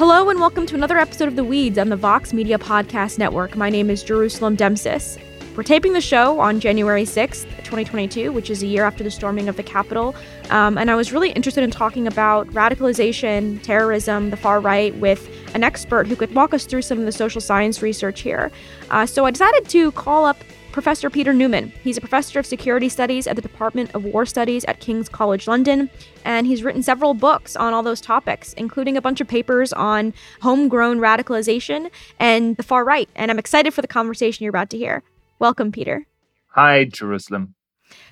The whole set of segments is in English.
Hello and welcome to another episode of The Weeds on the Vox Media Podcast Network. My name is Jerusalem Demsas. We're taping the show on January 6th, 2022, which is a year after the storming of the Capitol. Um, and I was really interested in talking about radicalization, terrorism, the far right with an expert who could walk us through some of the social science research here. Uh, so I decided to call up Professor Peter Neumann. He's a professor of security studies at the Department of War Studies at King's College London, and he's written several books on all those topics, including a bunch of papers on homegrown radicalization and the far right. And I'm excited for the conversation you're about to hear. Welcome, Peter. Hi, Jerusalem.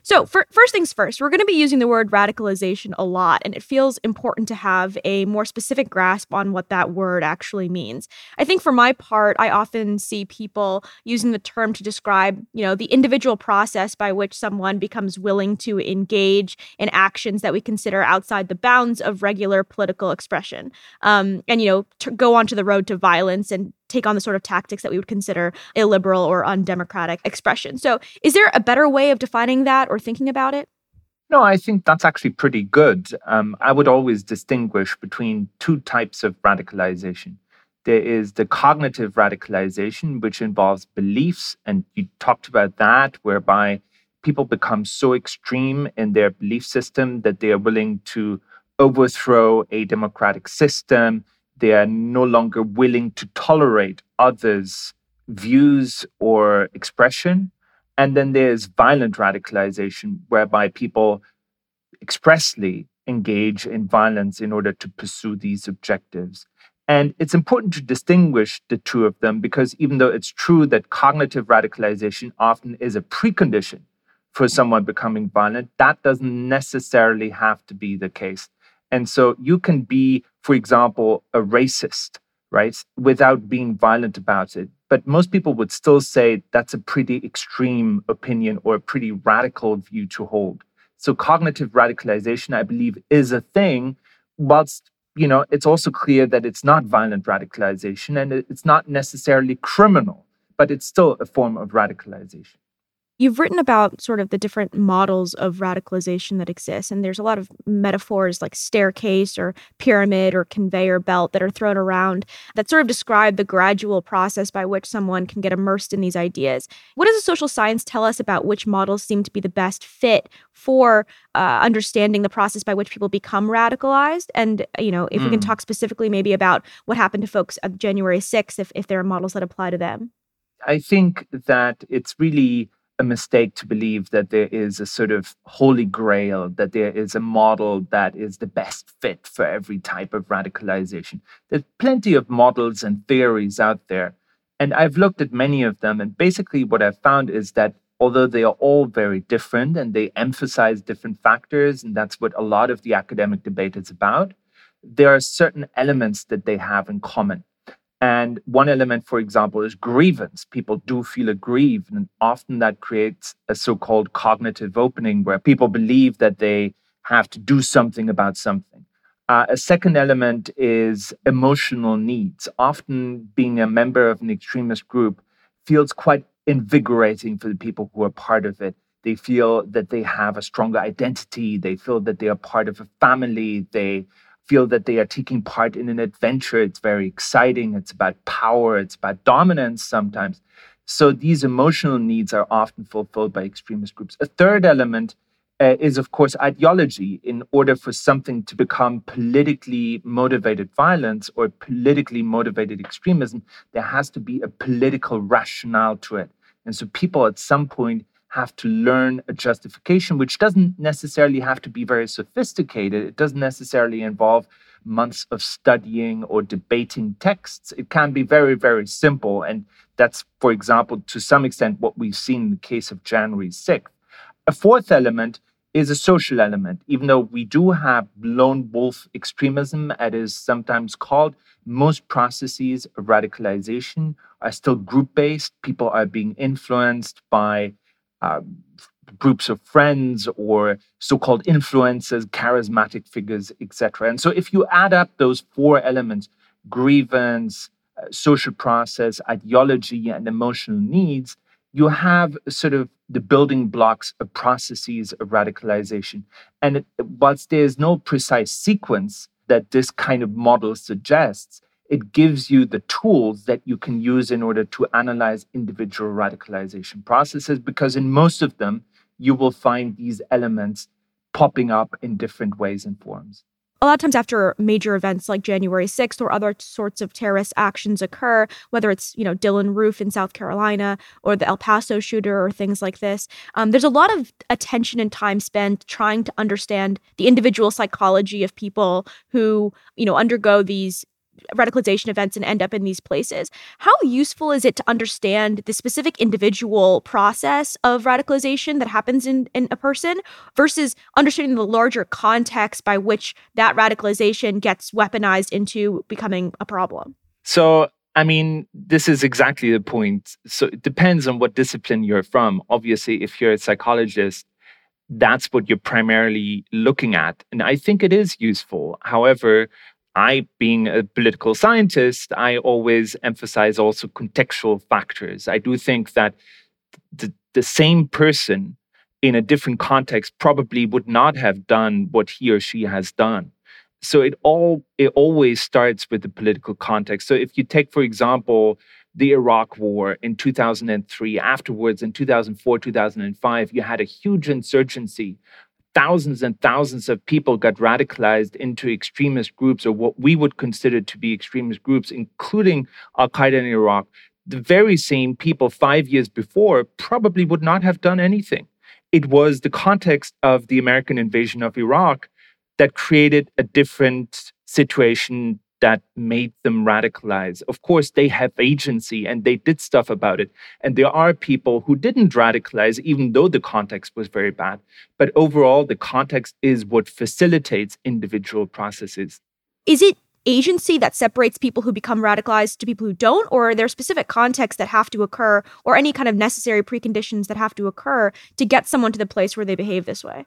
So, for, first things first, we're going to be using the word radicalization a lot, and it feels important to have a more specific grasp on what that word actually means. I think for my part, I often see people using the term to describe, you know, the individual process by which someone becomes willing to engage in actions that we consider outside the bounds of regular political expression, um, and you know, go onto the road to violence and take on the sort of tactics that we would consider illiberal or undemocratic expression. So, is there a better way of defining that or thinking about it? No, I think that's actually pretty good. Um, I would always distinguish between two types of radicalization. There is the cognitive radicalization, which involves beliefs, and you talked about that, whereby people become so extreme in their belief system that they are willing to overthrow a democratic system, they are no longer willing to tolerate others' views or expression. And then there's violent radicalization, whereby people expressly engage in violence in order to pursue these objectives. And it's important to distinguish the two of them because even though it's true that cognitive radicalization often is a precondition for someone becoming violent, that doesn't necessarily have to be the case. And so you can be, for example, a racist, right, without being violent about it. But most people would still say that's a pretty extreme opinion or a pretty radical view to hold. So cognitive radicalization, I believe, is a thing, whilst you know, it's also clear that it's not violent radicalization and it's not necessarily criminal, but it's still a form of radicalization. You've written about sort of the different models of radicalization that exist, and there's a lot of metaphors like staircase or pyramid or conveyor belt that are thrown around that sort of describe the gradual process by which someone can get immersed in these ideas. What does the social science tell us about which models seem to be the best fit for uh, understanding the process by which people become radicalized? And, you know, if mm. we can hmm. talk specifically maybe about what happened to folks at January 6th, if, if there are models that apply to them. I think that it's really a mistake to believe that there is a sort of holy grail, that there is a model that is the best fit for every type of radicalization. There's plenty of models and theories out there. And I've looked at many of them. And basically, what I've found is that although they are all very different and they emphasize different factors, and that's what a lot of the academic debate is about, there are certain elements that they have in common. And one element, for example, is grievance. People do feel aggrieved, and often that creates a so called cognitive opening where people believe that they have to do something about something. Uh, a second element is emotional needs. Often, being a member of an extremist group feels quite invigorating for the people who are part of it. They feel that they have a stronger identity, they feel that they are part of a family, they feel that they are taking part in an adventure. It's very exciting. It's about power. It's about dominance sometimes. So these emotional needs are often fulfilled by extremist groups. A third element uh, is, of course, ideology. In order for something to become politically motivated violence or politically motivated extremism, there has to be a political rationale to it. And so people at some point have to learn a justification, which doesn't necessarily have to be very sophisticated. It doesn't necessarily involve months of studying or debating texts. It can be very, very simple. And that's, for example, to some extent, what we've seen in the case of January 6th. A fourth element is a social element. Even though we do have lone wolf extremism, as it is sometimes called, most processes of radicalization are still group based. People are being influenced by uh, groups of friends or so-called influencers, charismatic figures, etc. And so, if you add up those four elements: grievance, uh, social process, ideology, and emotional needs, you have sort of the building blocks of processes of radicalization. And it, whilst there is no precise sequence that this kind of model suggests, it gives you the tools that you can use in order to analyze individual radicalization processes, because in most of them, you will find these elements popping up in different ways and forms. A lot of times after major events like January 6th or other sorts of terrorist actions occur, whether it's, you know, Dylann Roof in South Carolina or the El Paso shooter or things like this, um, there's a lot of attention and time spent trying to understand the individual psychology of people who, you know, undergo these radicalization events and end up in these places. How useful is it to understand the specific individual process of radicalization that happens in, in a person versus understanding the larger context by which that radicalization gets weaponized into becoming a problem? So, I mean, this is exactly the point. So, it depends on what discipline you're from. Obviously, if you're a psychologist, that's what you're primarily looking at. And I think it is useful. However, I, being a political scientist, I always emphasize also contextual factors. I do think that the, the same person in a different context probably would not have done what he or she has done. So it all it always starts with the political context. So if you take, for example, the Iraq War in 2003, afterwards in 2004, 2005, you had a huge insurgency thousands and thousands of people got radicalized into extremist groups or what we would consider to be extremist groups, including Al Qaeda in Iraq, the very same people five years before probably would not have done anything. It was the context of the American invasion of Iraq that created a different situation that made them radicalize. Of course, they have agency and they did stuff about it. And there are people who didn't radicalize, even though the context was very bad. But overall, the context is what facilitates individual processes. Is it agency that separates people who become radicalized to people who don't? Or are there specific contexts that have to occur or any kind of necessary preconditions that have to occur to get someone to the place where they behave this way?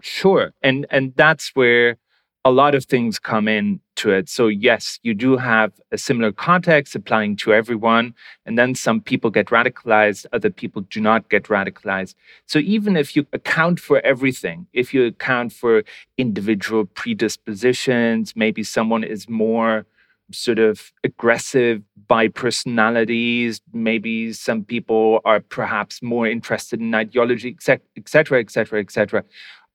Sure. And and that's where a lot of things come in to it. So, yes, you do have a similar context applying to everyone. And then some people get radicalized, other people do not get radicalized. So, even if you account for everything, if you account for individual predispositions, maybe someone is more sort of aggressive by personalities. Maybe some people are perhaps more interested in ideology, etc., etc., etc.,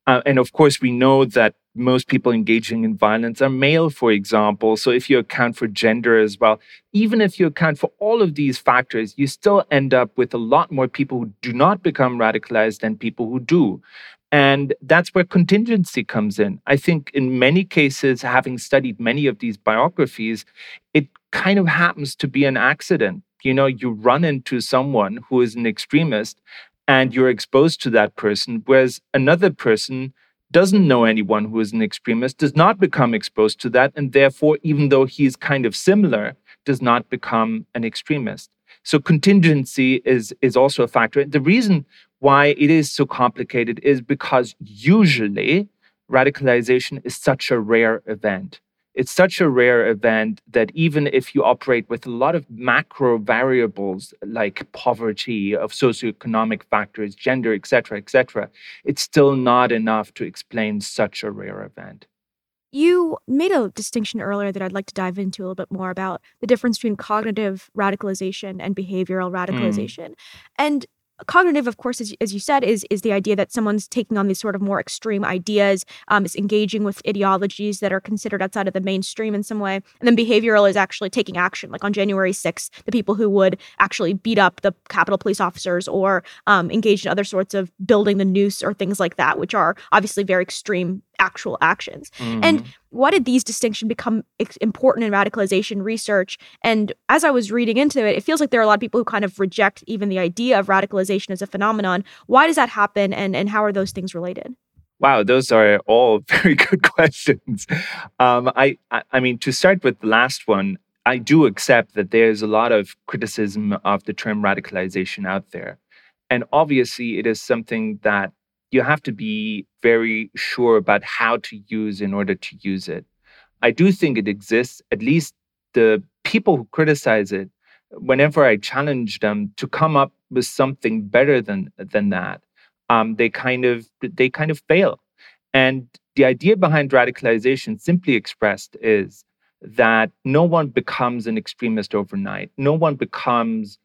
etc. and of course, we know that most people engaging in violence are male, for example. So if you account for gender as well, even if you account for all of these factors, you still end up with a lot more people who do not become radicalized than people who do. And that's where contingency comes in. I think in many cases, having studied many of these biographies, it kind of happens to be an accident. You know, you run into someone who is an extremist and you're exposed to that person, whereas another person doesn't know anyone who is an extremist, does not become exposed to that, and therefore, even though he's kind of similar, does not become an extremist. So contingency is, is also a factor. The reason why it is so complicated is because usually radicalization is such a rare event it's such a rare event that even if you operate with a lot of macro variables like poverty of socioeconomic factors gender etc etc it's still not enough to explain such a rare event You made a distinction earlier that I'd like to dive into a little bit more about the difference between cognitive radicalization and behavioral Mm. radicalization. And cognitive of course as, as you said is is the idea that someone's taking on these sort of more extreme ideas um, is engaging with ideologies that are considered outside of the mainstream in some way. And then behavioral is actually taking action. Like on january 6th the people who would actually beat up the capitol police officers or um, engage in other sorts of building the noose or things like that which are obviously very extreme actual actions and Mhm. why did these distinctions become important in radicalization research? And as I was reading into it, it feels like there are a lot of people who kind of reject even the idea of radicalization as a phenomenon. Why does that happen, and and how are those things related? Wow, those are all very good questions. Um, I, I, I mean, to start with the last one, I do accept that there's a lot of criticism of the term radicalization out there, and obviously, it is something that you have to be very sure about how to use in order to use it. I do think it exists. At least the people who criticize it, whenever I challenge them to come up with something better than than that, um, they kind of they kind of fail. And the idea behind radicalization, simply expressed, is that no one becomes an extremist overnight. No one becomes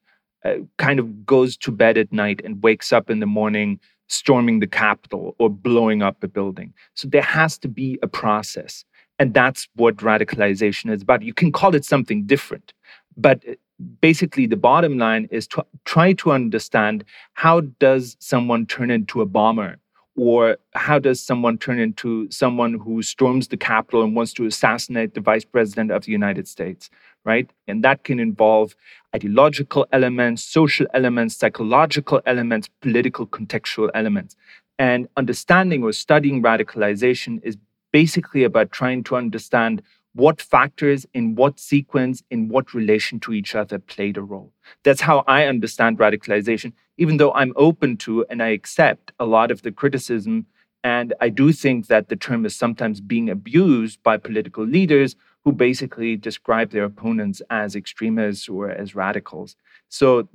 uh, kind of goes to bed at night and wakes up in the morning storming the Capitol or blowing up a building. So there has to be a process. And that's what radicalization is about. You can call it something different, but uh, basically the bottom line is to try to understand how does someone turn into a bomber or how does someone turn into someone who storms the capitol and wants to assassinate the vice president of the united states right? And that can involve ideological elements social elements psychological elements political contextual elements. And understanding or studying radicalization is basically about trying to understand what factors in what sequence in what relation to each other played a role. That's how i understand radicalization even though i'm open to and i accept a lot of the criticism. And i do think that the term is sometimes being abused by political leaders who basically describe their opponents as extremists or as radicals. So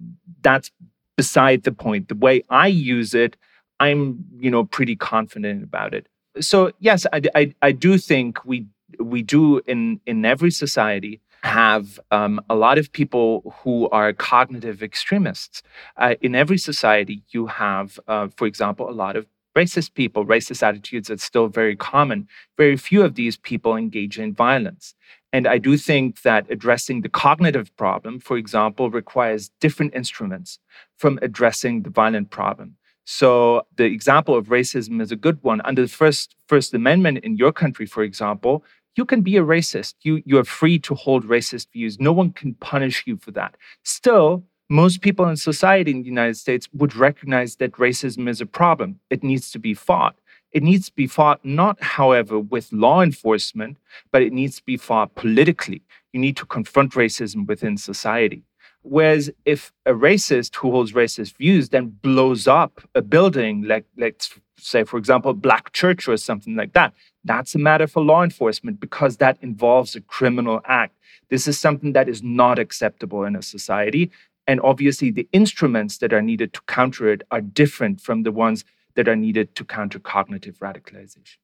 that's beside the point. The way i use it i'm you know pretty confident about it. So yes i, I, I do think we we do in in every society have um, a lot of people who are cognitive extremists. Uh, in every society, you have, uh, for example, a lot of racist people, racist attitudes that's still very common. Very few of these people engage in violence. And I do think that addressing the cognitive problem, for example, requires different instruments from addressing the violent problem. So the example of racism is a good one. Under the first First Amendment in your country, for example, you can be a racist. You you are free to hold racist views. No one can punish you for that. Still, most people in society in the United States would recognize that racism is a problem. It needs to be fought. It needs to be fought not, however, with law enforcement, but it needs to be fought politically. You need to confront racism within society. Whereas if a racist who holds racist views then blows up a building, like let's say, for example, a black church or something like that, that's a matter for law enforcement because that involves a criminal act. This is something that is not acceptable in a society. And obviously, the instruments that are needed to counter it are different from the ones that are needed to counter cognitive radicalization.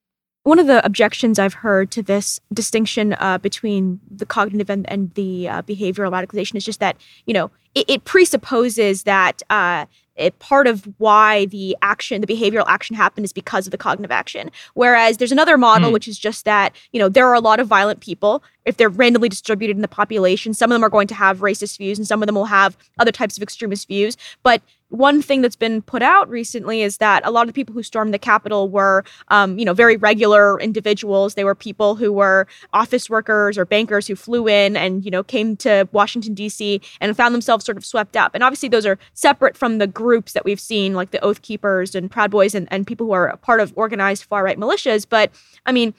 One of the objections I've heard to this distinction uh, between the cognitive and, and the uh, behavioral radicalization is just that, you know, it, it presupposes that uh, it, part of why the action, the behavioral action happened is because of the cognitive action. Whereas there's another model, Mm. which is just that, you know, there are a lot of violent people. If they're randomly distributed in the population, some of them are going to have racist views and some of them will have other types of extremist views. But one thing that's been put out recently is that a lot of the people who stormed the Capitol were, um, you know, very regular individuals. They were people who were office workers or bankers who flew in and, you know, came to Washington, D.C. and found themselves sort of swept up. And obviously, those are separate from the groups that we've seen, like the Oath Keepers and Proud Boys and, and people who are part of organized far right militias. But I mean,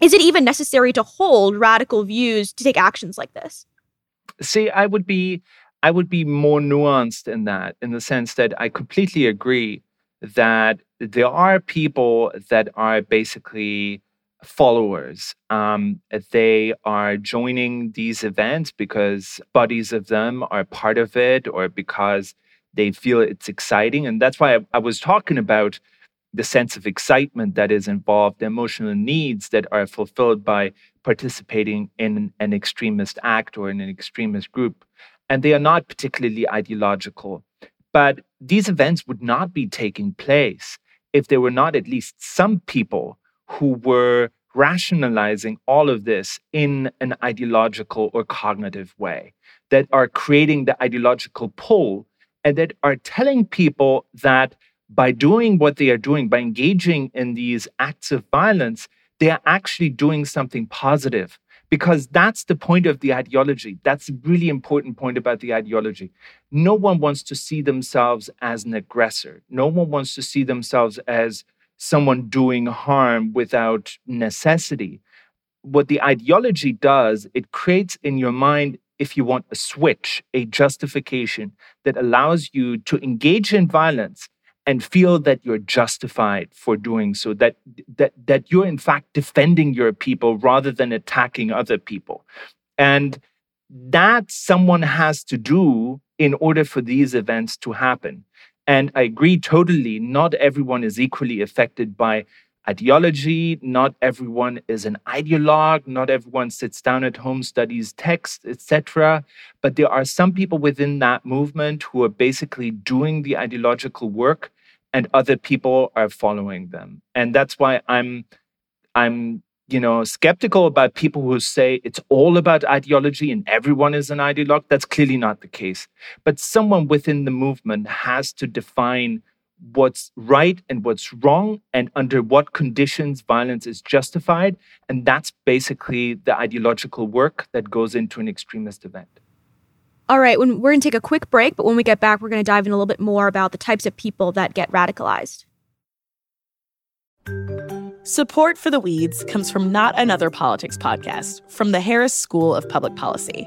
is it even necessary to hold radical views to take actions like this? See, I would be I would be more nuanced in that, in the sense that I completely agree that there are people that are basically followers. Um, they are joining these events because buddies of them are part of it or because they feel it's exciting. And that's why I, I was talking about the sense of excitement that is involved, the emotional needs that are fulfilled by participating in an extremist act or in an extremist group. And they are not particularly ideological. But these events would not be taking place if there were not at least some people who were rationalizing all of this in an ideological or cognitive way, that are creating the ideological pull and that are telling people that by doing what they are doing, by engaging in these acts of violence, they are actually doing something positive because that's the point of the ideology. That's a really important point about the ideology. No one wants to see themselves as an aggressor. No one wants to see themselves as someone doing harm without necessity. What the ideology does, it creates in your mind, if you want, a switch, a justification that allows you to engage in violence and feel that you're justified for doing so that that that you're in fact defending your people rather than attacking other people. And that someone has to do in order for these events to happen. And i agree totally not everyone is equally affected by ideology not everyone is an ideologue not everyone sits down at home studies text etc but there are some people within that movement who are basically doing the ideological work and other people are following them. And that's why i'm i'm you know skeptical about people who say it's all about ideology and everyone is an ideologue. That's clearly not the case. But someone within the movement has to define what's right and what's wrong and under what conditions violence is justified. And that's basically the ideological work that goes into an extremist event. All right, when, we're going to take a quick break, but when we get back, we're going to dive in a little bit more about the types of people that get radicalized. Support for the Weeds comes from Not Another Politics podcast from the Harris School of Public Policy.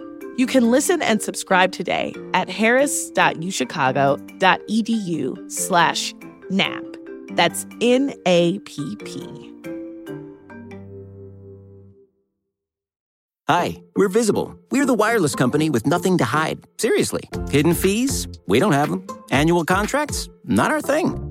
You can listen and subscribe today at harris.uchicago.edu slash NAP. That's N-A-P-P. Hi, we're Visible. We're the wireless company with nothing to hide. Seriously. Hidden fees? We don't have them. Annual contracts? Not our thing.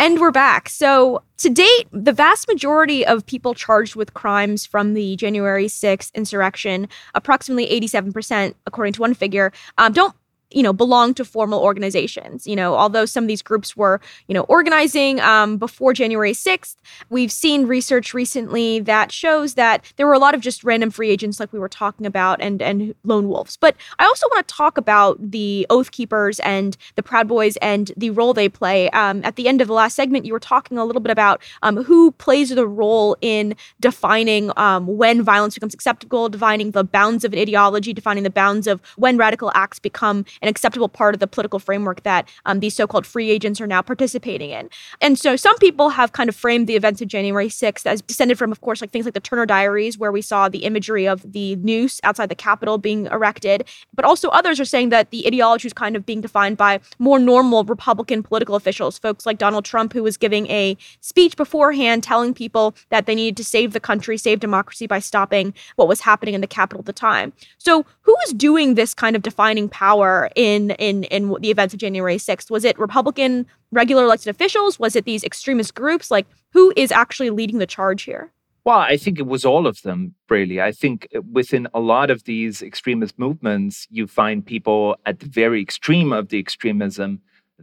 And we're back. So, to date, the vast majority of people charged with crimes from the January 6th insurrection, approximately 87%, according to one figure, um, don't you know belong to formal organizations. You know although some of these groups were you know organizing um, before january 6th we've seen research recently that shows that there were a lot of just random free agents like we were talking about and and lone wolves. But i also want to talk about the oath keepers and the proud boys and the role they play. Um, at the end of the last segment you were talking a little bit about um, who plays the role in defining um, when violence becomes acceptable defining the bounds of an ideology defining the bounds of when radical acts become an acceptable part of the political framework that um, these so-called free agents are now participating in. And so some people have kind of framed the events of January 6th as descended from, of course, like things like the Turner Diaries, where we saw the imagery of the noose outside the Capitol being erected. But also others are saying that the ideology is kind of being defined by more normal Republican political officials, folks like Donald Trump, who was giving a speech beforehand telling people that they needed to save the country, save democracy by stopping what was happening in the Capitol at the time. So who is doing this kind of defining power in in in the events of January 6th? Was it Republican regular elected officials? Was it these extremist groups? Like who is actually leading the charge here? Well, I think it was all of them, really. I think uh, within a lot of these extremist movements, you find people at the very extreme of the extremism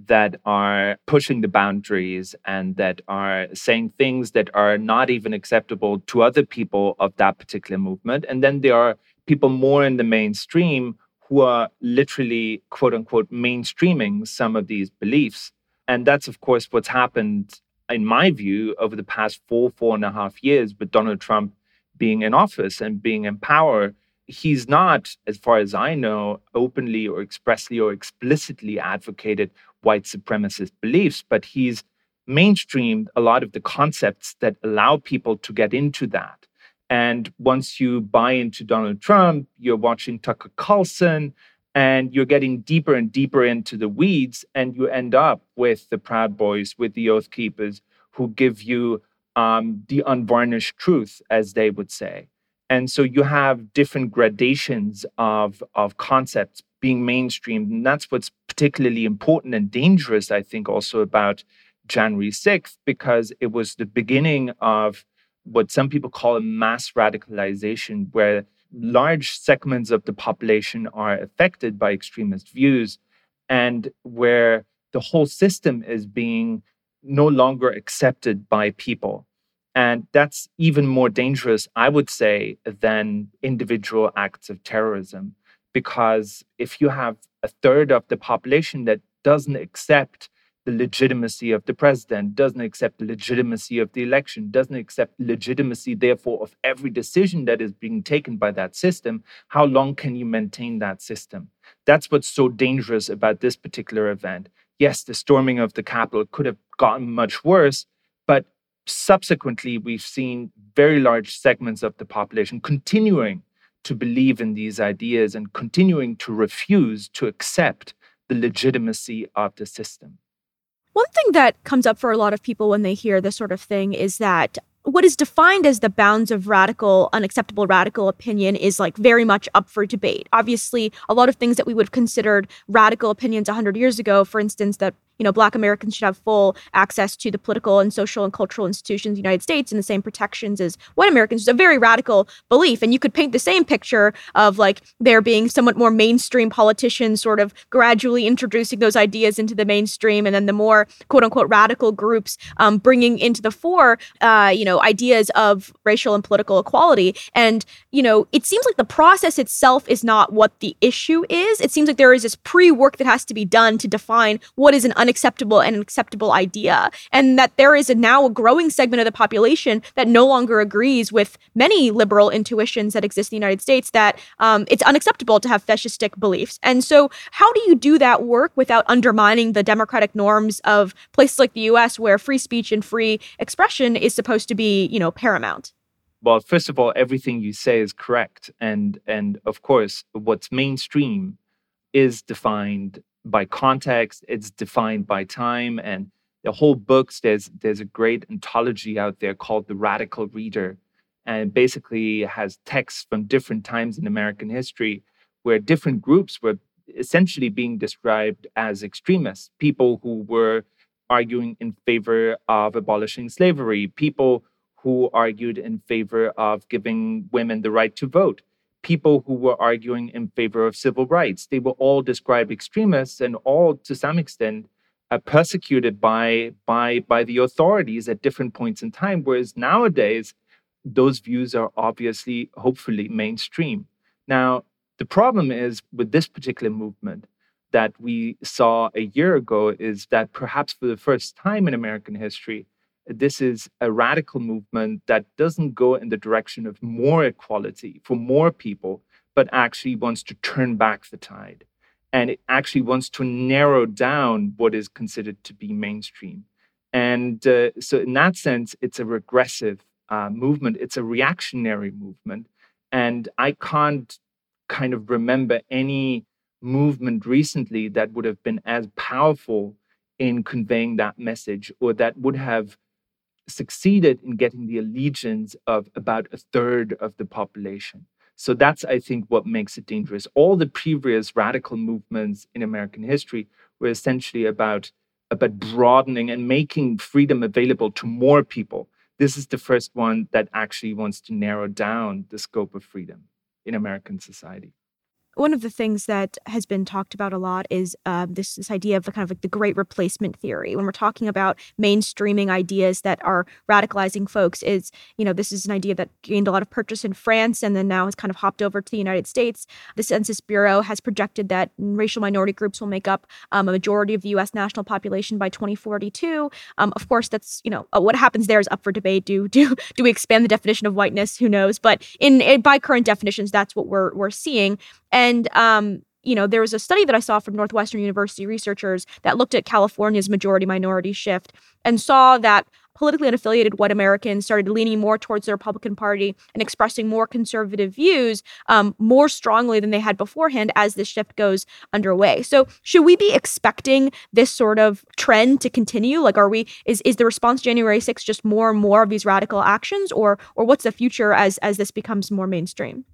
that are pushing the boundaries and that are saying things that are not even acceptable to other people of that particular movement. And then there are people more in the mainstream who are literally, quote unquote, mainstreaming some of these beliefs. And that's, of course, what's happened, in my view, over the past four, four and a half years with Donald Trump being in office and being in power he's not, as far as I know, openly or expressly or explicitly advocated white supremacist beliefs, but he's mainstreamed a lot of the concepts that allow people to get into that. And once you buy into Donald Trump, you're watching Tucker Carlson, and you're getting deeper and deeper into the weeds, and you end up with the Proud Boys, with the Oath Keepers, who give you um, the unvarnished truth, as they would say. And so you have different gradations of, of concepts being mainstreamed. And that's what's particularly important and dangerous, I think, also about January 6th, because it was the beginning of what some people call a mass radicalization, where large segments of the population are affected by extremist views and where the whole system is being no longer accepted by people. And that's even more dangerous, I would say, than individual acts of terrorism. Because if you have a third of the population that doesn't accept the legitimacy of the president, doesn't accept the legitimacy of the election, doesn't accept legitimacy, therefore, of every decision that is being taken by that system, how long can you maintain that system? That's what's so dangerous about this particular event. Yes, the storming of the Capitol could have gotten much worse, but subsequently, we've seen very large segments of the population continuing to believe in these ideas and continuing to refuse to accept the legitimacy of the system. One thing that comes up for a lot of people when they hear this sort of thing is that what is defined as the bounds of radical, unacceptable radical opinion is like very much up for debate. Obviously, a lot of things that we would have considered radical opinions 100 years ago, for instance, that you know, black Americans should have full access to the political and social and cultural institutions of the United States and the same protections as white Americans. It's a very radical belief. And you could paint the same picture of like there being somewhat more mainstream politicians sort of gradually introducing those ideas into the mainstream. And then the more quote unquote radical groups um, bringing into the fore, uh, you know, ideas of racial and political equality. And, you know, it seems like the process itself is not what the issue is. It seems like there is this pre work that has to be done to define what is an unacceptable and an acceptable idea. And that there is a now a growing segment of the population that no longer agrees with many liberal intuitions that exist in the United States that um, it's unacceptable to have fascistic beliefs. And so, how do you do that work without undermining the democratic norms of places like the US where free speech and free expression is supposed to be, you know, paramount? Well, first of all, everything you say is correct. And and of course, what's mainstream is defined by context, it's defined by time, and the whole books. There's there's a great anthology out there called The Radical Reader, and basically has texts from different times in American history where different groups were essentially being described as extremists, people who were arguing in favor of abolishing slavery, people who argued in favor of giving women the right to vote, people who were arguing in favor of civil rights. They were all described extremists and all, to some extent, uh, persecuted by, by, by the authorities at different points in time. Whereas nowadays, those views are obviously, hopefully, mainstream. Now, the problem is with this particular movement that we saw a year ago is that perhaps for the first time in American history, this is a radical movement that doesn't go in the direction of more equality for more people, but actually wants to turn back the tide. And it actually wants to narrow down what is considered to be mainstream. And uh, so, in that sense, it's a regressive uh, movement, it's a reactionary movement. And I can't kind of remember any movement recently that would have been as powerful in conveying that message or that would have succeeded in getting the allegiance of about a third of the population. So that's, I think, what makes it dangerous. All the previous radical movements in American history were essentially about, about broadening and making freedom available to more people. This is the first one that actually wants to narrow down the scope of freedom in American society one of the things that has been talked about a lot is uh, this this idea of the kind of like the great replacement theory. When we're talking about mainstreaming ideas that are radicalizing folks, is you know this is an idea that gained a lot of purchase in France and then now has kind of hopped over to the United States. The Census Bureau has projected that racial minority groups will make up um, a majority of the U.S. national population by 2042. Um, of course, that's you know uh, what happens there is up for debate. Do do do we expand the definition of whiteness? Who knows? But in, in by current definitions, that's what we're we're seeing. And um, you know, there was a study that I saw from Northwestern University researchers that looked at California's majority minority shift and saw that politically unaffiliated white Americans started leaning more towards the Republican Party and expressing more conservative views um, more strongly than they had beforehand as this shift goes underway. So, should we be expecting this sort of trend to continue? Like, are we is is the response January 6th just more and more of these radical actions, or or what's the future as as this becomes more mainstream?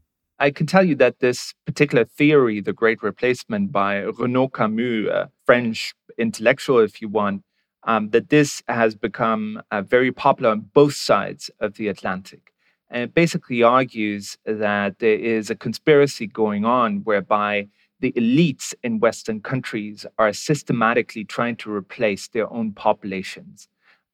I can tell you that this particular theory, the Great Replacement by Renaud Camus, a French intellectual, if you want, um, that this has become uh, very popular on both sides of the Atlantic. And it basically argues that there is a conspiracy going on whereby the elites in Western countries are systematically trying to replace their own populations.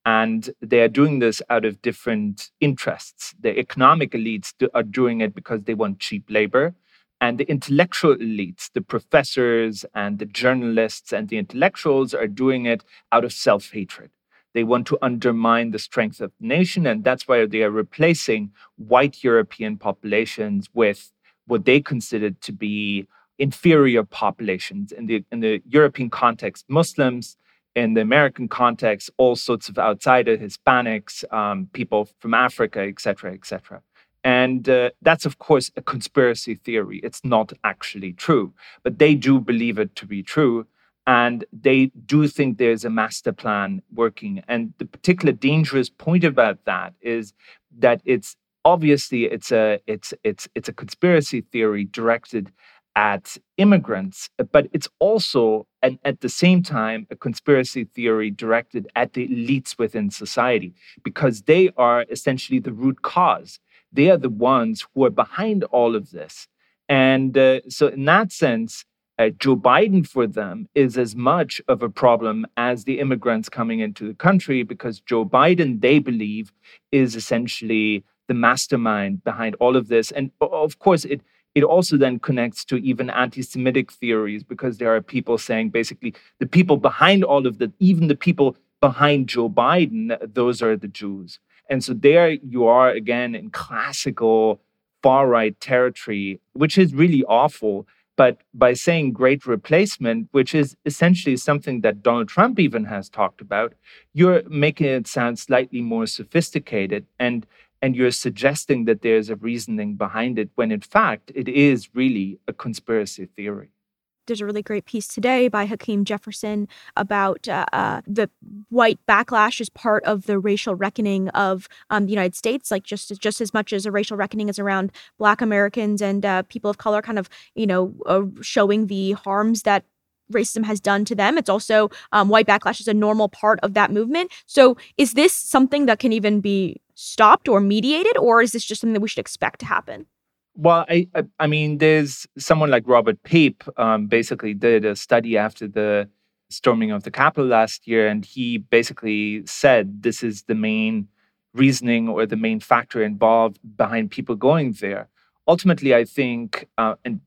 And they are doing this out of different interests. The economic elites are doing it because they want cheap labor. And the intellectual elites, the professors and the journalists and the intellectuals, are doing it out of self hatred. They want to undermine the strength of the nation. And that's why they are replacing white European populations with what they consider to be inferior populations. In the, in the European context, Muslims, in the American context, all sorts of outsiders, Hispanics, um, people from Africa, etc., cetera, et cetera. And uh, that's, of course, a conspiracy theory. It's not actually true, but they do believe it to be true. And they do think there's a master plan working. And the particular dangerous point about that is that it's obviously it's a it's it's it's a conspiracy theory directed at immigrants, but it's also, and at the same time, a conspiracy theory directed at the elites within society because they are essentially the root cause. They are the ones who are behind all of this. And uh, so, in that sense, uh, Joe Biden for them is as much of a problem as the immigrants coming into the country because Joe Biden, they believe, is essentially the mastermind behind all of this. And of course, it it also then connects to even anti-Semitic theories because there are people saying basically the people behind all of that, even the people behind Joe Biden, those are the Jews. And so there you are again in classical far right territory, which is really awful. But by saying great replacement, which is essentially something that Donald Trump even has talked about, you're making it sound slightly more sophisticated. And and you're suggesting that there's a reasoning behind it when in fact it is really a conspiracy theory. There's a really great piece today by Hakeem Jefferson about uh, uh, the white backlash as part of the racial reckoning of um, the United States, like just just as much as a racial reckoning is around Black Americans and uh, people of color, kind of you know uh, showing the harms that racism has done to them. It's also um, white backlash is a normal part of that movement. So, is this something that can even be stopped or mediated, or is this just something that we should expect to happen? Well, I, I, I mean, there's someone like Robert Pape, um, basically did a study after the storming of the Capitol last year, and he basically said this is the main reasoning or the main factor involved behind people going there. Ultimately, I think, uh, and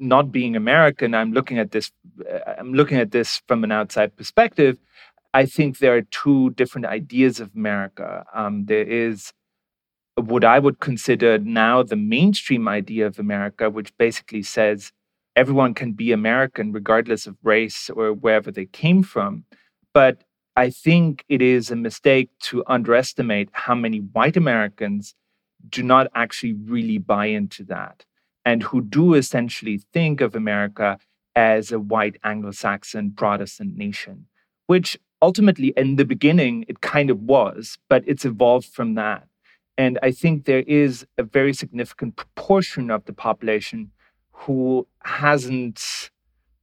not being American, I'm looking at this. Uh, I'm looking at this from an outside perspective. I think there are two different ideas of America. Um, there is what I would consider now the mainstream idea of America, which basically says everyone can be American regardless of race or wherever they came from. But I think it is a mistake to underestimate how many white Americans do not actually really buy into that and who do essentially think of America as a white Anglo Saxon Protestant nation, which ultimately in the beginning it kind of was, but it's evolved from that. And I think there is a very significant proportion of the population who hasn't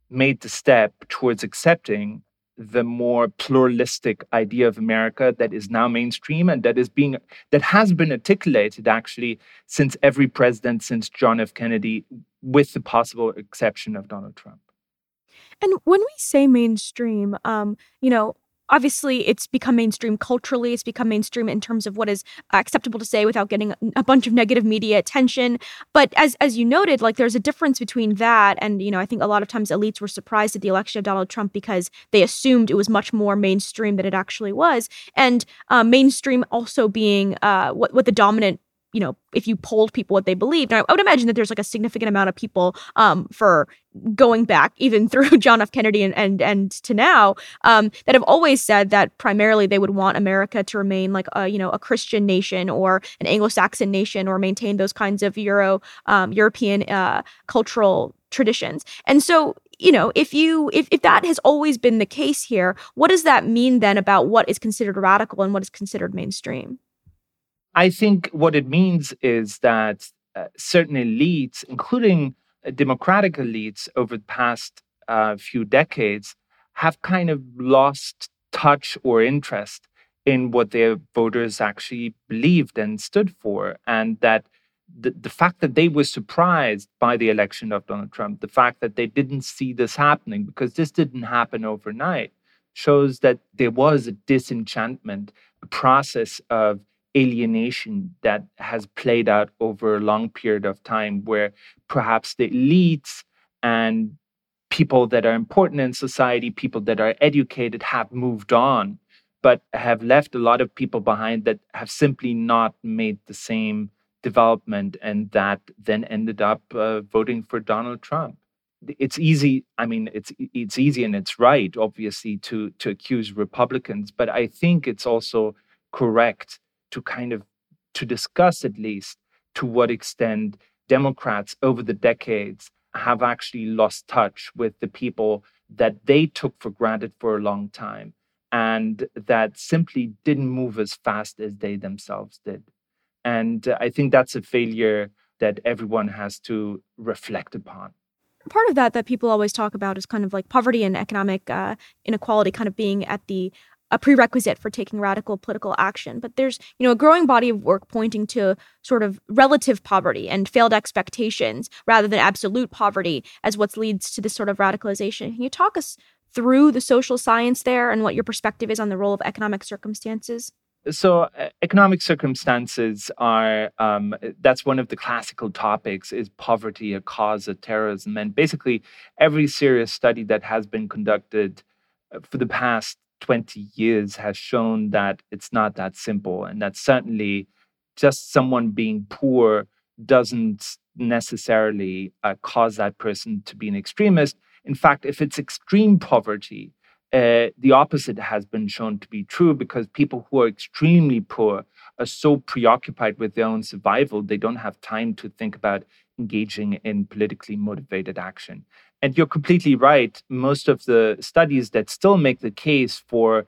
made the step towards accepting the more pluralistic idea of America that is now mainstream and that is being that has been articulated actually since every president since John F. Kennedy, with the possible exception of Donald Trump. And when we say mainstream, um, you know, obviously it's become mainstream culturally it's become mainstream in terms of what is acceptable to say without getting a bunch of negative media attention. But as as you noted like there's a difference between that and you know i think a lot of times elites were surprised at the election of donald trump because they assumed it was much more mainstream than it actually was. And uh, mainstream also being uh, what what the dominant you know, if you polled people what they believed, I, I would imagine that there's like a significant amount of people um, for going back even through John F. Kennedy and and, and to now um, that have always said that primarily they would want America to remain like a you know a Christian nation or an Anglo-Saxon nation or maintain those kinds of Euro um, European uh, cultural traditions. And so you know if you if, if that has always been the case here what does that mean then about what is considered radical and what is considered mainstream I think what it means is that uh, certain elites, including uh, democratic elites over the past uh, few decades, have kind of lost touch or interest in what their voters actually believed and stood for. And that the, the fact that they were surprised by the election of Donald Trump, the fact that they didn't see this happening, because this didn't happen overnight, shows that there was a disenchantment, a process of alienation that has played out over a long period of time where perhaps the elites and people that are important in society, people that are educated, have moved on, but have left a lot of people behind that have simply not made the same development and that then ended up uh, voting for Donald Trump. It's easy. I mean, it's it's easy and it's right, obviously, to to accuse Republicans, but I think it's also correct to kind of to discuss at least to what extent Democrats over the decades have actually lost touch with the people that they took for granted for a long time and that simply didn't move as fast as they themselves did. And I think that's a failure that everyone has to reflect upon part of that that people always talk about is kind of like poverty and economic uh, inequality kind of being at the a prerequisite for taking radical political action. But there's, you know, a growing body of work pointing to sort of relative poverty and failed expectations rather than absolute poverty as what leads to this sort of radicalization. Can you talk us through the social science there and what your perspective is on the role of economic circumstances? So, uh, economic circumstances are um, that's one of the classical topics is poverty a cause of terrorism? And basically, every serious study that has been conducted uh, for the past 20 years has shown that it's not that simple and that certainly just someone being poor doesn't necessarily uh, cause that person to be an extremist. In fact, if it's extreme poverty, uh, the opposite has been shown to be true because people who are extremely poor are so preoccupied with their own survival, they don't have time to think about engaging in politically motivated action. And you're completely right. Most of the studies that still make the case for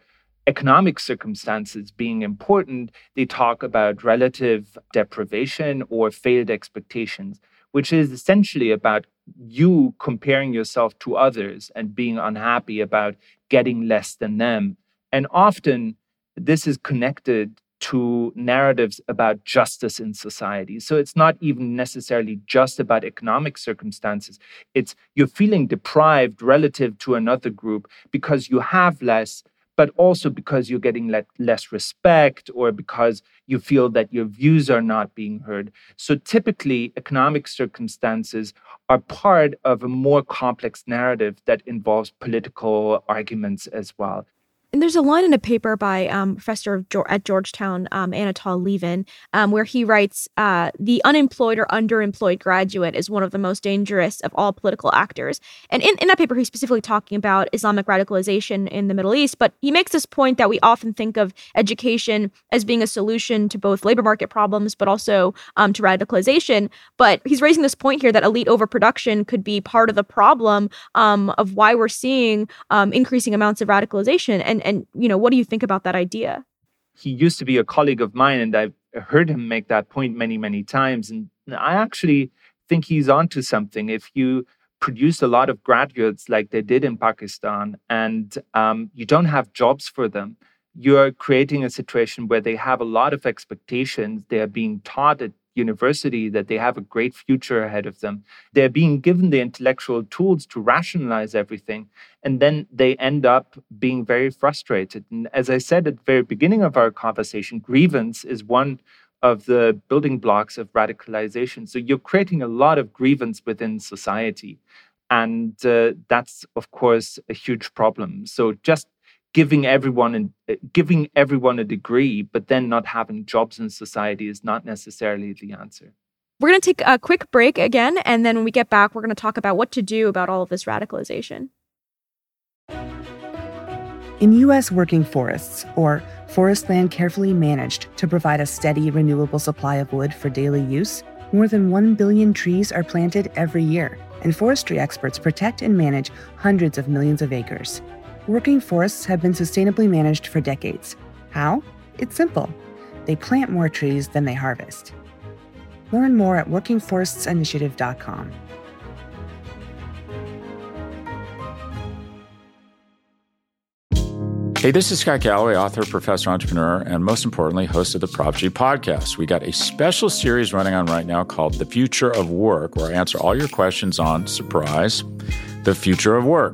economic circumstances being important, they talk about relative deprivation or failed expectations, which is essentially about you comparing yourself to others and being unhappy about getting less than them. And often this is connected to narratives about justice in society. So it's not even necessarily just about economic circumstances. It's you're feeling deprived relative to another group because you have less, but also because you're getting le- less respect or because you feel that your views are not being heard. So typically, economic circumstances are part of a more complex narrative that involves political arguments as well. And there's a line in a paper by um, professor at Georgetown, um, Anatol Lieven, um, where he writes uh, The unemployed or underemployed graduate is one of the most dangerous of all political actors. And in, in that paper, he's specifically talking about Islamic radicalization in the Middle East. But he makes this point that we often think of education as being a solution to both labor market problems, but also um, to radicalization. But he's raising this point here that elite overproduction could be part of the problem um, of why we're seeing um, increasing amounts of radicalization. And and and you know what do you think about that idea he used to be a colleague of mine and i've heard him make that point many, many times. And I actually think he's onto something. If you produce a lot of graduates like they did in Pakistan and um, you don't have jobs for them, you're creating a situation where they have a lot of expectations. They are being taught at university that they have a great future ahead of them. They're being given the intellectual tools to rationalize everything. And then they end up being very frustrated. And as I said at the very beginning of our conversation, grievance is one of the building blocks of radicalization. So you're creating a lot of grievance within society. And uh, that's, of course, a huge problem. So just giving everyone and uh, giving everyone a degree, but then not having jobs in society is not necessarily the answer. We're going to take a quick break again, and then when we get back, we're going to talk about what to do about all of this radicalization. In U.S. working forests, or forest land carefully managed to provide a steady, renewable supply of wood for daily use, more than 1 billion trees are planted every year, and forestry experts protect and manage hundreds of millions of acres. Working forests have been sustainably managed for decades. How? It's simple. They plant more trees than they harvest. Learn more at workingforestsinitiative.com. Hey, this is Scott Galloway, author, professor, entrepreneur, and most importantly, host of the Prop G podcast. We got a special series running on right now called The Future of Work, where I answer all your questions on surprise, the future of work.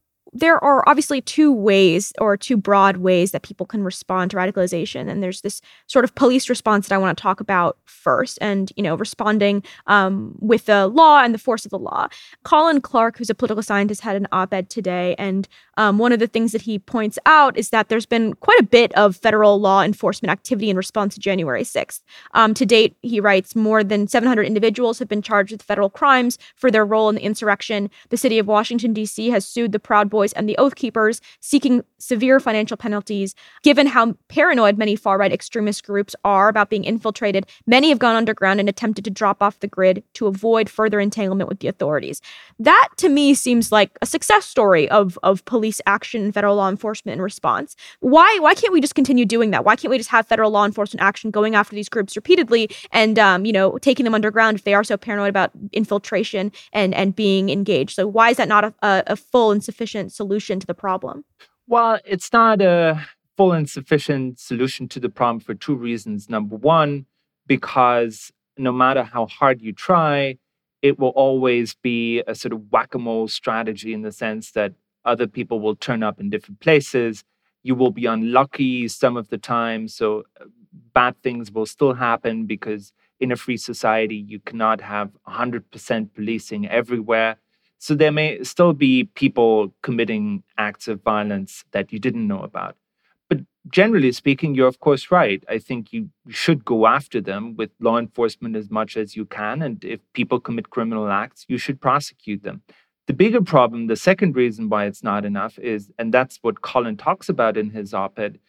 there are obviously two ways or two broad ways that people can respond to radicalization and there's this sort of police response that i want to talk about first and you know responding um, with the law and the force of the law. Colin Clarke who's a political scientist had an op-ed today and um, one of the things that he points out is that there's been quite a bit of federal law enforcement activity in response to january 6th um, to date he writes more than 700 individuals have been charged with federal crimes for their role in the insurrection the city of washington d.c has sued the proud boys and the Oath Keepers, seeking severe financial penalties. Given how paranoid many far right extremist groups are about being infiltrated, many have gone underground and attempted to drop off the grid to avoid further entanglement with the authorities. That to me seems like a success story of, of police action and federal law enforcement in response. Why why can't we just continue doing that? Why can't we just have federal law enforcement action going after these groups repeatedly and um, you know taking them underground if they are so paranoid about infiltration and and being engaged? So why is that not a, a, a full and sufficient solution to the problem? Well, it's not a full and sufficient solution to the problem for two reasons. Number one, because no matter how hard you try, it will always be a sort of whack a mole strategy in the sense that other people will turn up in different places. You will be unlucky some of the time. So uh, bad things will still happen because in a free society, you cannot have 100% policing everywhere. So there may still be people committing acts of violence that you didn't know about. But generally speaking, you're of course right. I think you should go after them with law enforcement as much as you can. And if people commit criminal acts, you should prosecute them. The bigger problem, the second reason why it's not enough is, and that's what Colin talks about in his op ed,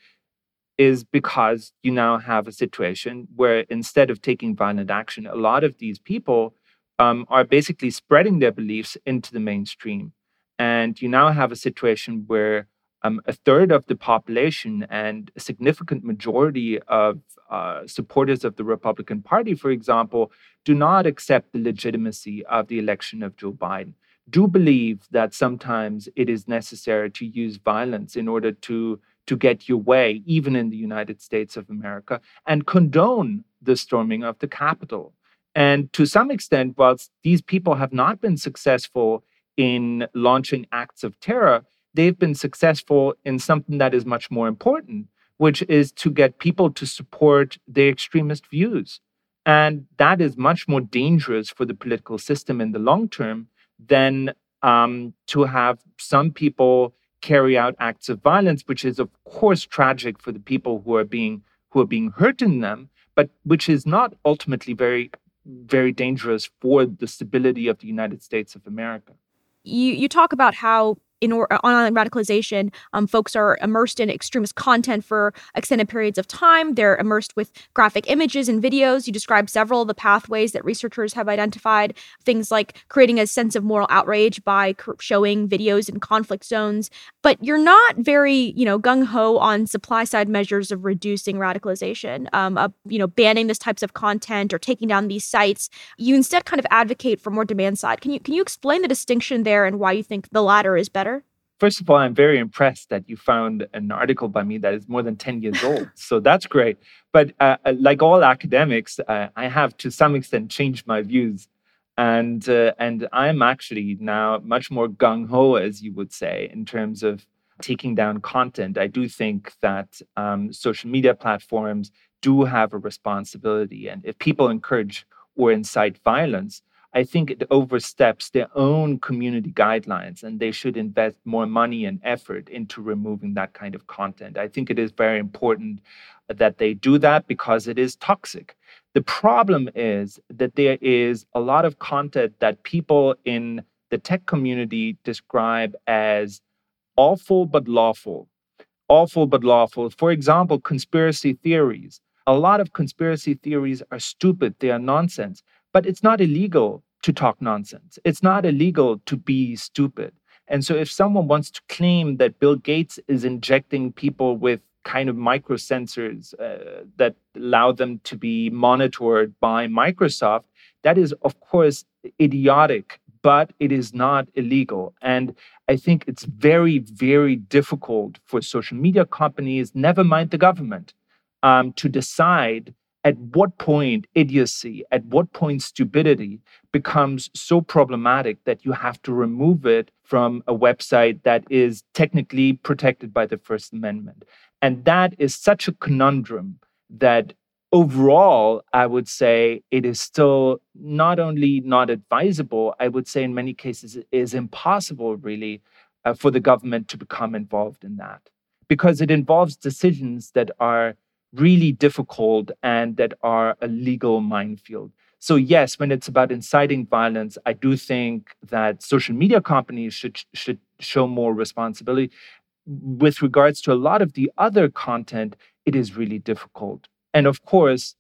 is because you now have a situation where instead of taking violent action, a lot of these people um, are basically spreading their beliefs into the mainstream. And you now have a situation where um, a third of the population and a significant majority of uh, supporters of the Republican Party, for example, do not accept the legitimacy of the election of Joe Biden, do believe that sometimes it is necessary to use violence in order to, to get your way, even in the United States of America, and condone the storming of the Capitol. And to some extent, whilst these people have not been successful in launching acts of terror, they've been successful in something that is much more important, which is to get people to support their extremist views. And that is much more dangerous for the political system in the long term than um, to have some people carry out acts of violence, which is of course tragic for the people who are being who are being hurt in them, but which is not ultimately very very dangerous for the stability of the United States of America. You you talk about how in or, online radicalization, um, folks are immersed in extremist content for extended periods of time. They're immersed with graphic images and videos. You describe several of the pathways that researchers have identified. Things like creating a sense of moral outrage by showing videos in conflict zones. But you're not very, you know, gung ho on supply side measures of reducing radicalization, um, uh, you know, banning this types of content or taking down these sites. You instead kind of advocate for more demand side. Can you can you explain the distinction there and why you think the latter is better? First of all, I'm very impressed that you found an article by me that is more than 10 years old. so that's great. But uh, uh, like all academics, uh, I have to some extent changed my views. And, uh, and I'm actually now much more gung ho, as you would say, in terms of taking down content. I do think that um, social media platforms do have a responsibility. And if people encourage or incite violence, I think it oversteps their own community guidelines and they should invest more money and effort into removing that kind of content. I think it is very important that they do that because it is toxic. The problem is that there is a lot of content that people in the tech community describe as awful but lawful. Awful but lawful. For example, conspiracy theories. A lot of conspiracy theories are stupid, they are nonsense. But it's not illegal to talk nonsense. It's not illegal to be stupid. And so if someone wants to claim that Bill Gates is injecting people with kind of microsensors uh, that allow them to be monitored by Microsoft, that is, of course, idiotic, but it is not illegal. And I think it's very, very difficult for social media companies, never mind the government, um, to decide at what point idiocy, at what point stupidity becomes so problematic that you have to remove it from a website that is technically protected by the First Amendment. And that is such a conundrum that overall, I would say it is still not only not advisable, I would say in many cases it is impossible, really, uh, for the government to become involved in that because it involves decisions that are really difficult and that are a legal minefield. So, yes, when it's about inciting violence, I do think that social media companies should, should show more responsibility. With regards to a lot of the other content, it is really difficult. And of course,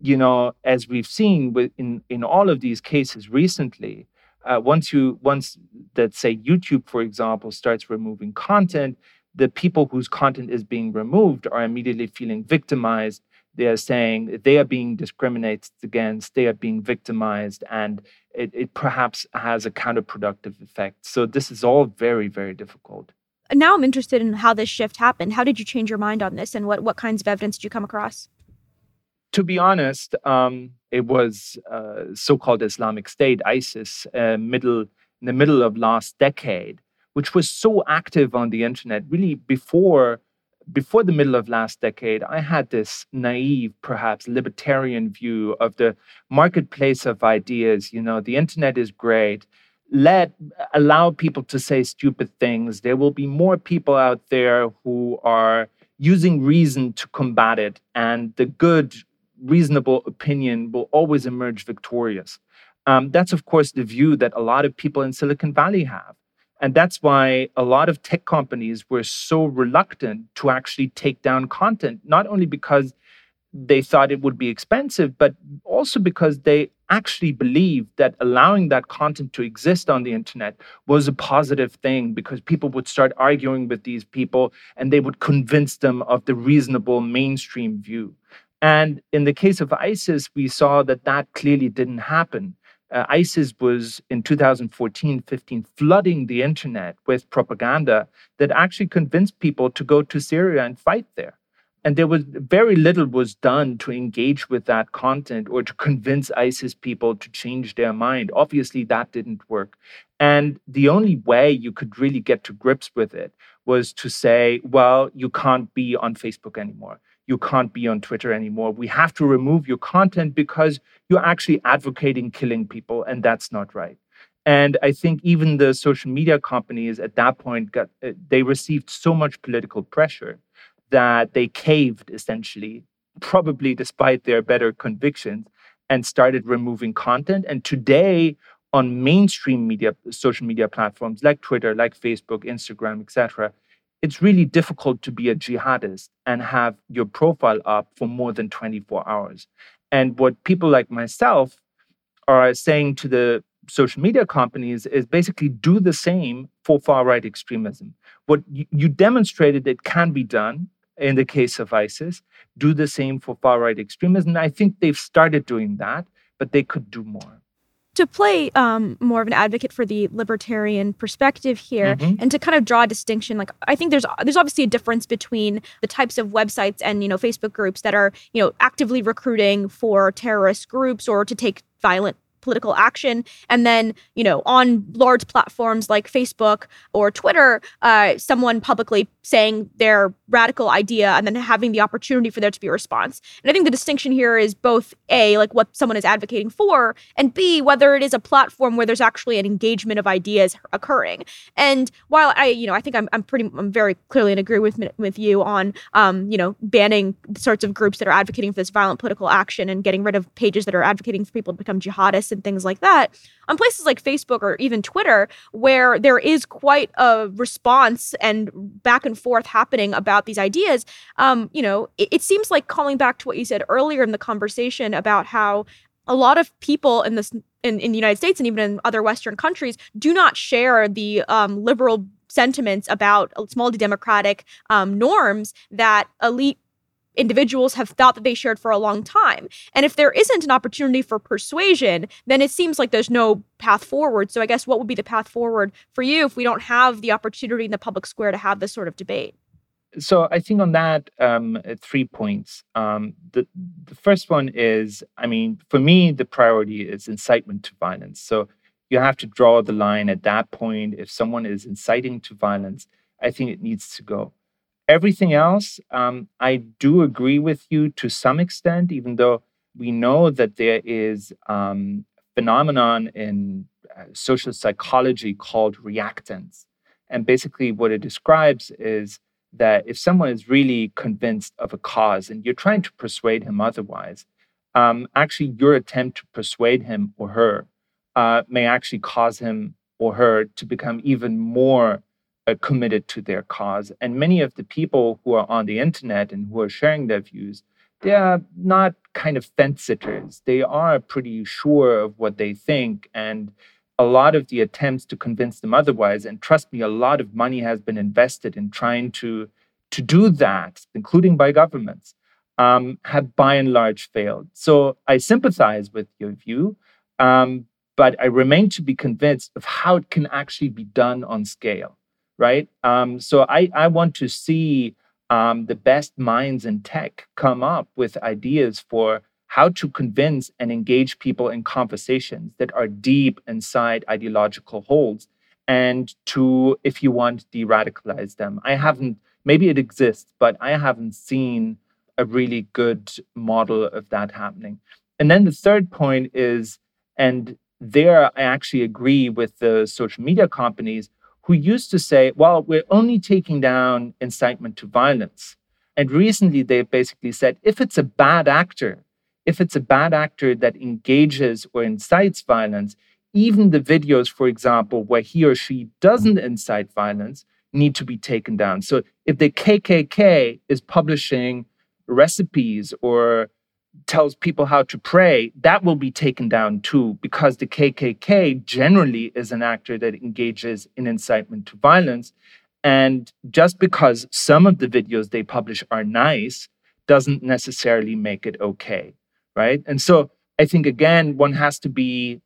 you know, as we've seen in, in all of these cases recently, uh, once you once that say YouTube, for example, starts removing content, the people whose content is being removed are immediately feeling victimized. They are saying they are being discriminated against, they are being victimized, and it, it perhaps has a counterproductive effect. So, this is all very, very difficult. Now I'm interested in how this shift happened. How did you change your mind on this, and what, what kinds of evidence did you come across? To be honest, um, it was uh, so-called Islamic State, ISIS, uh, middle in the middle of last decade, which was so active on the internet really before before the middle of last decade i had this naive perhaps libertarian view of the marketplace of ideas. You know the internet is great. Let allow people to say stupid things. There will be more people out there who are using reason to combat it and the good reasonable opinion will always emerge victorious. Um, that's of course the view that a lot of people in silicon valley have and that's why a lot of tech companies were so reluctant to actually take down content, not only because they thought it would be expensive, but also because they actually believed that allowing that content to exist on the internet was a positive thing because people would start arguing with these people and they would convince them of the reasonable mainstream view. And in the case of ISIS, we saw that that clearly didn't happen uh, ISIS was in 2014 15 flooding the internet with propaganda that actually convinced people to go to Syria and fight there. And there was very little was done to engage with that content or to convince ISIS people to change their mind. Obviously, that didn't work. And the only way you could really get to grips with it was to say, well, you can't be on Facebook anymore you can't be on Twitter anymore. We have to remove your content because you're actually advocating killing people, and that's not right. And I think even the social media companies at that point got uh, they received so much political pressure that they caved essentially, probably despite their better convictions, and started removing content. And today, on mainstream media, social media platforms like Twitter, like Facebook, Instagram, etc., it's really difficult to be a jihadist and have your profile up for more than 24 hours. And what people like myself are saying to the social media companies is basically do the same for far right extremism. What you, you demonstrated it can be done in the case of ISIS, do the same for far right extremism. I think they've started doing that, but they could do more to play um, more of an advocate for the libertarian perspective here mm-hmm. and to kind of draw a distinction like i think there's there's obviously a difference between the types of websites and you know facebook groups that are you know actively recruiting for terrorist groups or to take violent political action. And then, you know, on large platforms like Facebook or Twitter, uh, someone publicly saying their radical idea and then having the opportunity for there to be a response. And I think the distinction here is both A, like what someone is advocating for, and B, whether it is a platform where there's actually an engagement of ideas occurring. And while I, you know, I think I'm, I'm pretty, I'm very clearly in agree with, with you on, um, you know, banning sorts of groups that are advocating for this violent political action and getting rid of pages that are advocating for people to become jihadists and things like that on places like Facebook or even Twitter, where there is quite a response and back and forth happening about these ideas, um, you know, it, it seems like calling back to what you said earlier in the conversation about how a lot of people in this in, in the United States and even in other Western countries do not share the um, liberal sentiments about small democratic um, norms that elite individuals have thought that they shared for a long time. And if there isn't an opportunity for persuasion, then it seems like there's no path forward. So I guess what would be the path forward for you if we don't have the opportunity in the public square to have this sort of debate? So I think on that, um, three points. Um, the, the first one is, I mean, for me, the priority is incitement to violence. So you have to draw the line at that point. If someone is inciting to violence, I think it needs to go. Everything else, um, I do agree with you to some extent, even though we know that there is um, phenomenon in uh, social psychology called reactance. And basically, what it describes is that if someone is really convinced of a cause and you're trying to persuade him otherwise, um, actually, your attempt to persuade him or her uh, may actually cause him or her to become even more uh, committed to their cause. And many of the people who are on the internet and who are sharing their views, they are not kind of fence sitters. They are pretty sure of what they think. And a lot of the attempts to convince them otherwise, and trust me, a lot of money has been invested in trying to, to do that, including by governments, um, have by and large failed. So I sympathize with your view. Um, but I remain to be convinced of how it can actually be done on scale right? Um, so I, I want to see um, the best minds in tech come up with ideas for how to convince and engage people in conversations that are deep inside ideological holds and to, if you want, de radicalize them. I haven't, maybe it exists, but I haven't seen a really good model of that happening. And then the third point is, and there I actually agree with the social media companies who used to say, well, we're only taking down incitement to violence. And recently they've basically said, if it's a bad actor, if it's a bad actor that engages or incites violence, even the videos, for example, where he or she doesn't mm. incite violence need to be taken down. So if the KKK is publishing recipes or tells people how to pray, that will be taken down too, because the KKK generally is an actor that engages in incitement to violence. And just because some of the videos they publish are nice doesn't necessarily make it okay. Right. And so I think, again, one has to be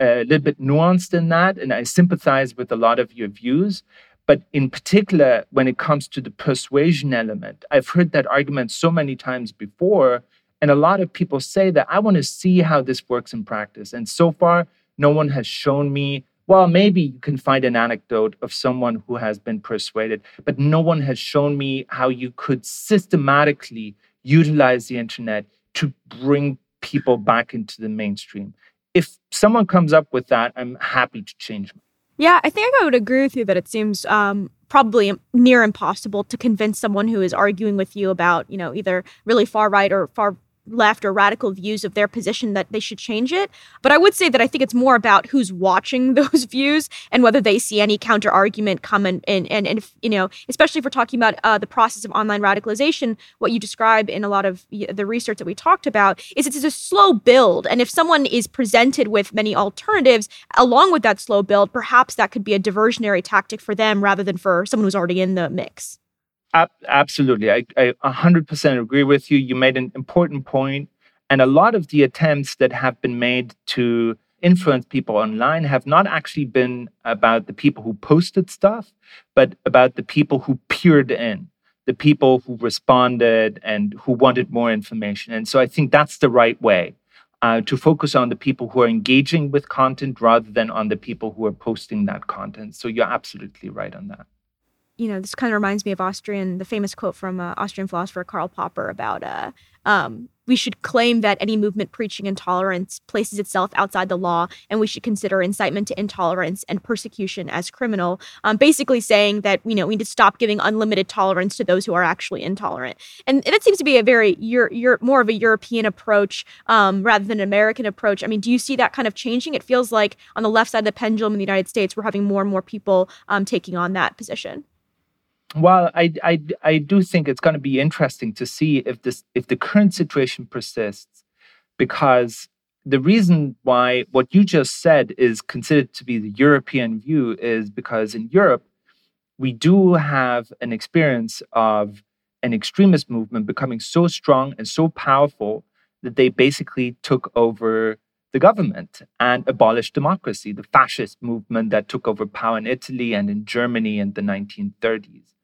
a little bit nuanced in that. And I sympathize with a lot of your views. But in particular, when it comes to the persuasion element, I've heard that argument so many times before and a lot of people say that I want to see how this works in practice. And so far, no one has shown me, well, maybe you can find an anecdote of someone who has been persuaded, but no one has shown me how you could systematically utilize the internet to bring people back into the mainstream. If someone comes up with that, I'm happy to change. Yeah, I think I would agree with you that it seems um, probably near impossible to convince someone who is arguing with you about, you know, either really far right or far left or radical views of their position that they should change it. But I would say that I think it's more about who's watching those views and whether they see any counter argument come and and and, if, you know, especially if we're talking about uh, the process of online radicalization, what you describe in a lot of the research that we talked about is it's a slow build, and if someone is presented with many alternatives along with that slow build, perhaps that could be a diversionary tactic for them rather than for someone who's already in the mix. Absolutely. I, I 100% agree with you. You made an important point, And a lot of the attempts that have been made to influence people online have not actually been about the people who posted stuff, but about the people who peered in, the people who responded and who wanted more information. And so I think that's the right way. Uh, to focus on the people who are engaging with content rather than on the people who are posting that content. So you're absolutely right on that you know, this kind of reminds me of Austrian, the famous quote from uh, Austrian philosopher Karl Popper about uh, um, we should claim that any movement preaching intolerance places itself outside the law, and we should consider incitement to intolerance and persecution as criminal. Um, basically, saying that you know we need to stop giving unlimited tolerance to those who are actually intolerant, and that seems to be a very you're you're more of a European approach um, rather than an American approach. I mean, do you see that kind of changing? It feels like on the left side of the pendulum in the United States, we're having more and more people um, taking on that position. Well, I, I, I do think it's going to be interesting to see if this if the current situation persists, because the reason why what you just said is considered to be the European view is because in Europe we do have an experience of an extremist movement becoming so strong and so powerful that they basically took over the government and abolished democracy, the fascist movement that took over power in Italy and in Germany in the 1930s.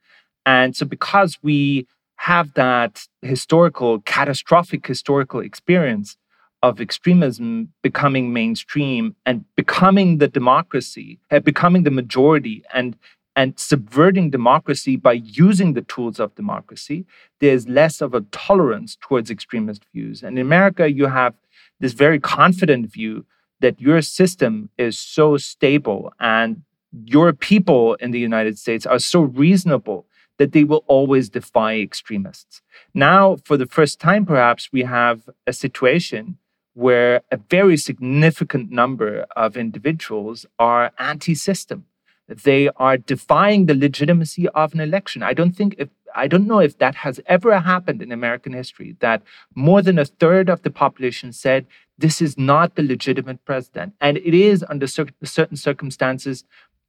And so, because we have that historical, catastrophic historical experience of extremism becoming mainstream and becoming the democracy, uh, becoming the majority, and and subverting democracy by using the tools of democracy, there's less of a tolerance towards extremist views. And in America, you have this very confident view that your system is so stable and your people in the United States are so reasonable that they will always defy extremists. Now, for the first time, perhaps, we have a situation where a very significant number of individuals are anti system. They are defying the legitimacy of an election. I don't think if I don't know if that has ever happened in American history that more than a third of the population said this is not the legitimate president. And it is under certain circumstances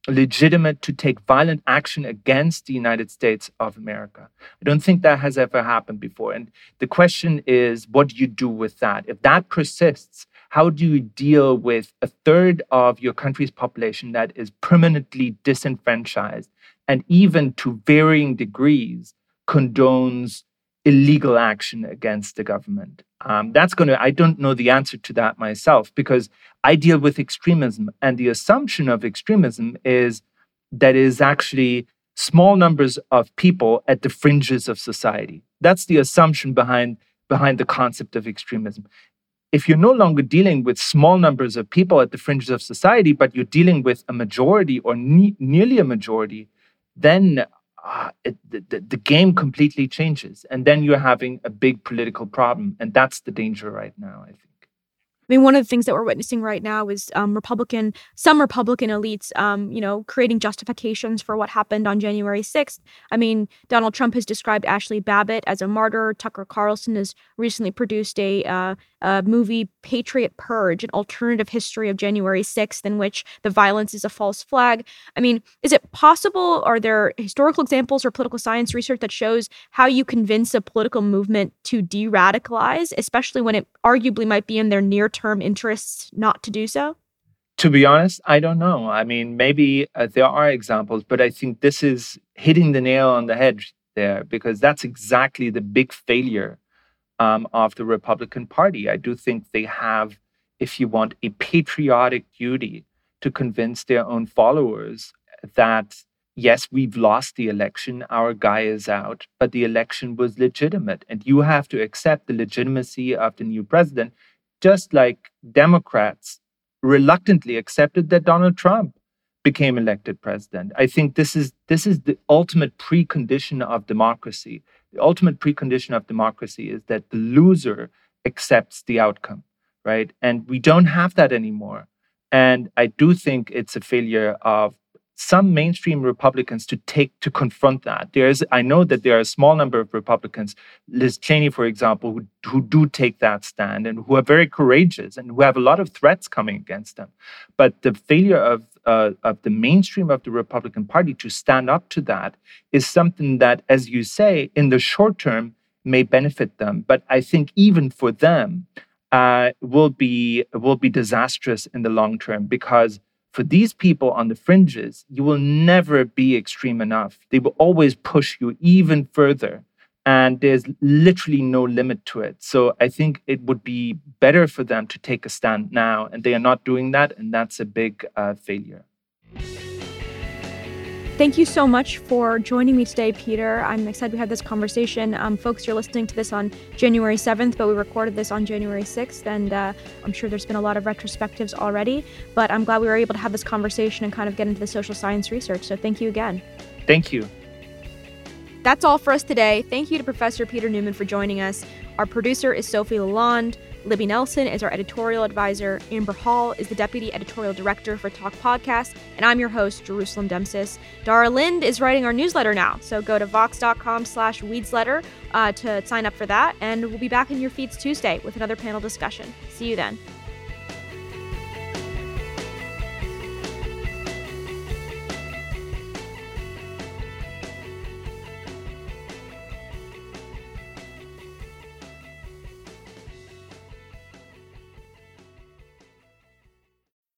legitimate to take violent action against the United States of America. I don't think that has ever happened before. And the question is, what do you do with that? If that persists, how do you deal with a third of your country's population that is permanently disenfranchised and even to varying degrees condones illegal action against the government? Um, that's going to, I don't know the answer to that myself because I deal with extremism. And the assumption of extremism is that it is actually small numbers of people at the fringes of society. That's the assumption behind, behind the concept of extremism. If you're no longer dealing with small numbers of people at the fringes of society, but you're dealing with a majority or ne- nearly a majority, then uh, it, the, the game completely changes. And then you're having a big political problem. And that's the danger right now, I think. I mean, one of the things that we're witnessing right now is um, Republican, some Republican elites, um, you know, creating justifications for what happened on January 6th. I mean, Donald Trump has described Ashley Babbitt as a martyr. Tucker Carlson has recently produced a, uh, a movie, Patriot Purge, an alternative history of January 6th, in which the violence is a false flag. I mean, is it possible? Are there historical examples or political science research that shows how you convince a political movement to de radicalize, especially when it arguably might be in their near term interests not to do so? To be honest, I don't know. I mean, maybe uh, there are examples, but I think this is hitting the nail on the head there because that's exactly the big failure um, of the Republican Party. I do think they have, if you want, a patriotic duty to convince their own followers that yes, we've lost the election, our guy is out, but the election was legitimate. And you have to accept the legitimacy of the new president just like Democrats reluctantly accepted that Donald Trump became elected president. I think this is this is the ultimate precondition of democracy. The ultimate precondition of democracy is that the loser accepts the outcome, right? And we don't have that anymore. And I do think it's a failure of some mainstream Republicans to take to confront that. There's, I know that there are a small number of Republicans, Liz Cheney, for example, who, who do take that stand and who are very courageous and who have a lot of threats coming against them. But the failure of uh, of the mainstream of the Republican Party to stand up to that is something that, as you say, in the short term may benefit them. But I think even for them, uh, will be will be disastrous in the long term because for these people on the fringes, you will never be extreme enough. They will always push you even further. And there's literally no limit to it. So I think it would be better for them to take a stand now. And they are not doing that. And that's a big uh, failure. Thank you so much for joining me today, Peter. I'm excited we had this conversation. Um, folks, you're listening to this on January 7th, but we recorded this on January 6th, and uh, I'm sure there's been a lot of retrospectives already. But I'm glad we were able to have this conversation and kind of get into the social science research. So thank you again. Thank you. That's all for us today. Thank you to Professor Peter Neumann for joining us. Our producer is Sofi LaLonde. Libby Nelson is our editorial advisor. Amber Hall is the deputy editorial director for Talk Podcast. And I'm your host, Jerusalem Demsas. Dara Lind is writing our newsletter now. So go to vox.com slash weedsletter uh, to sign up for that. And we'll be back in your feeds Tuesday with another panel discussion. See you then.